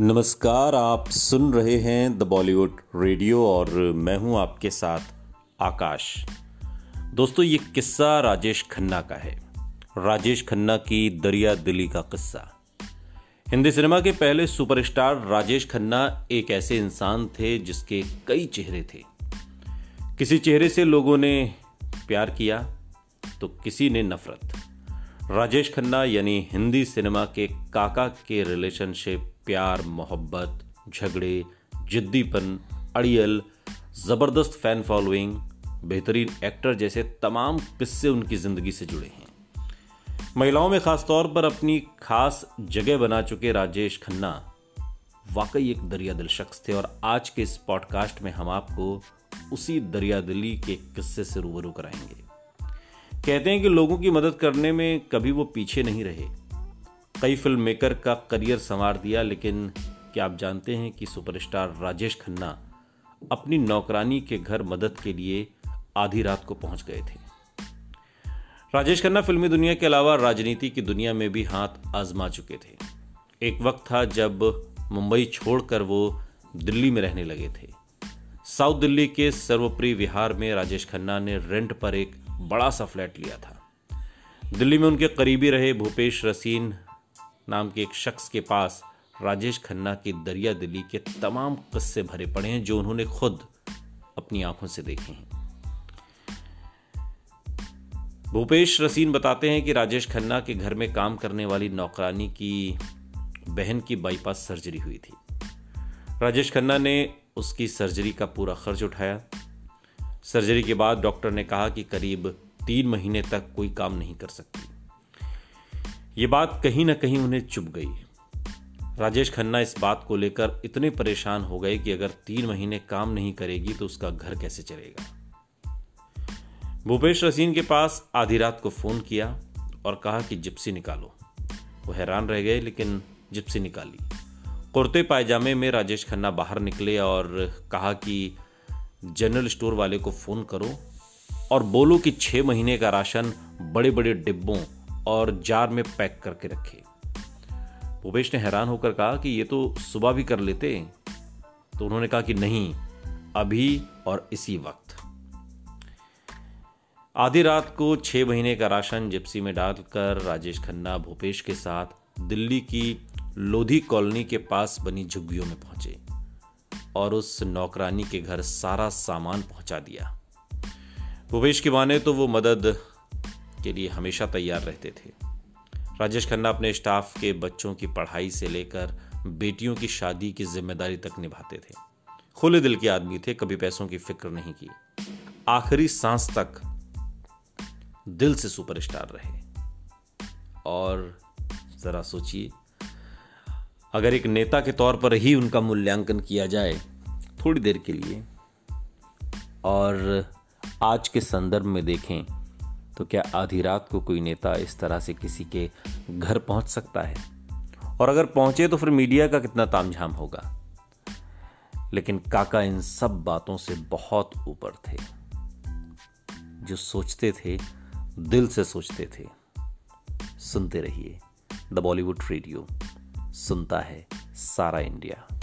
नमस्कार, आप सुन रहे हैं द बॉलीवुड रेडियो और मैं हूँ आपके साथ आकाश। दोस्तों, ये किस्सा राजेश खन्ना का है। राजेश खन्ना की दरिया दिली का किस्सा। हिंदी सिनेमा के पहले सुपरस्टार राजेश खन्ना एक ऐसे इंसान थे जिसके कई चेहरे थे। किसी चेहरे से लोगों ने प्यार किया तो किसी ने नफरत। राजेश खन्ना यानी हिंदी सिनेमा के काका के रिलेशनशिप प्यार, मोहब्बत, झगड़े, जिद्दीपन, अड़ियल, ज़बरदस्त फ़ैन फॉलोइंग बेहतरीन एक्टर जैसे तमाम किस्से उनकी ज़िंदगी से जुड़े हैं। महिलाओं में खास तौर पर अपनी खास जगह बना चुके राजेश खन्ना वाकई एक दरिया दिल शख्स थे और आज के इस पॉडकास्ट में हम आपको उसी दरिया दिली के किस्से से रूबरू कराएँगे। कहते हैं कि लोगों की मदद करने में कभी वो पीछे नहीं रहे। कई फ़िल्म मेकर का करियर संवार दिया, लेकिन क्या आप जानते हैं कि सुपरस्टार राजेश खन्ना अपनी नौकरानी के घर मदद के लिए आधी रात को पहुँच गए थे? राजेश खन्ना फिल्मी दुनिया के अलावा राजनीति की दुनिया में भी हाथ आजमा चुके थे। एक वक्त था जब मुंबई छोड़कर वो दिल्ली में रहने लगे थे। साउथ दिल्ली के सर्वप्रिय विहार में राजेश खन्ना ने रेंट पर एक बड़ा सा फ्लैट लिया था। दिल्ली में उनके करीबी रहे भूपेश रसीन नाम के एक शख्स के पास राजेश खन्ना की दरिया दिली के तमाम किस्से भरे पड़े हैं, जो उन्होंने खुद अपनी आँखों से देखे हैं। भूपेश रसीन बताते हैं कि राजेश खन्ना के घर में काम करने वाली नौकरानी की बहन की बाईपास सर्जरी हुई थी। राजेश खन्ना ने उसकी सर्जरी का पूरा खर्च उठाया। सर्जरी के बाद डॉक्टर ने कहा कि करीब तीन महीने तक कोई काम नहीं कर सकती। ये बात कहीं ना कहीं उन्हें चुप गई राजेश खन्ना इस बात को लेकर इतने परेशान हो गए कि अगर तीन महीने काम नहीं करेगी तो उसका घर कैसे चलेगा? भूपेश रसीन के पास आधी रात को फ़ोन किया और कहा कि जिप्सी निकालो। वो हैरान रह गए, लेकिन जिप्सी निकाली। कुर्ते पायजामे में राजेश खन्ना बाहर निकले और कहा कि जनरल स्टोर वाले को फ़ोन करो और बोलो कि छह महीने का राशन बड़े बड़े डिब्बों और जार में पैक करके रखे। भूपेश ने हैरान होकर कहा कि ये तो सुबह भी कर लेते तो उन्होंने कहा कि नहीं, अभी और इसी वक्त। आधी रात को छह महीने का राशन जिप्सी में डालकर राजेश खन्ना भूपेश के साथ दिल्ली की लोधी कॉलोनी के पास बनी झुग्गियों में पहुँचे और उस नौकरानी के घर सारा सामान पहुँचा दिया। भूपेश की माने तो वो मदद के लिए हमेशा तैयार रहते थे। राजेश खन्ना अपने स्टाफ के बच्चों की पढ़ाई से लेकर बेटियों की शादी की ज़िम्मेदारी तक निभाते थे। खुले दिल के आदमी थे, कभी पैसों की फ़िक्र नहीं की। आखिरी सांस तक दिल से सुपरस्टार रहे। और जरा सोचिए, अगर एक नेता के तौर पर ही उनका मूल्यांकन किया जाए थोड़ी देर के लिए, और आज के संदर्भ में देखें तो क्या आधी रात को कोई नेता इस तरह से किसी के घर पहुँच सकता है? और अगर पहुँचे तो फिर मीडिया का कितना तामझाम होगा? लेकिन काका इन सब बातों से बहुत ऊपर थे। जो सोचते थे, दिल से सोचते थे। सुनते रहिए द बॉलीवुड रेडियो। सुनता है सारा इंडिया।